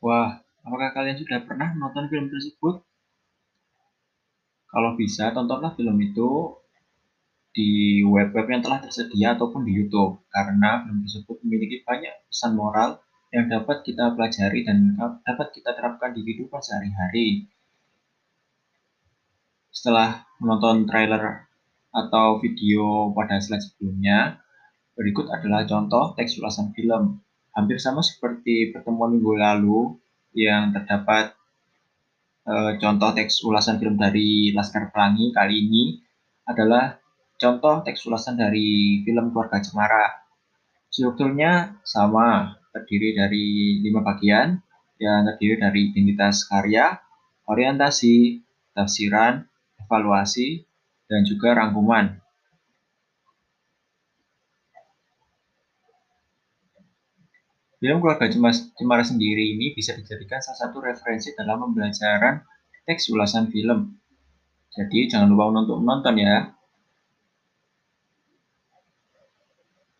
Wah, apakah kalian sudah pernah menonton film tersebut? Kalau bisa, tontonlah film itu di web-web yang telah tersedia ataupun di YouTube, karena film tersebut memiliki banyak pesan moral yang dapat kita pelajari dan dapat kita terapkan di kehidupan sehari-hari. Setelah menonton trailer atau video pada slide sebelumnya, berikut adalah contoh teks ulasan film. Hampir sama seperti pertemuan minggu lalu yang terdapat e, contoh teks ulasan film dari Laskar Pelangi kali ini adalah contoh teks ulasan dari film Keluarga Cemara. Strukturnya sama, terdiri dari lima bagian yang terdiri dari identitas karya, orientasi, tafsiran, evaluasi, dan juga rangkuman. Film keluarga Cemara sendiri ini bisa dijadikan salah satu referensi dalam pembelajaran teks ulasan film. Jadi jangan lupa untuk menonton ya.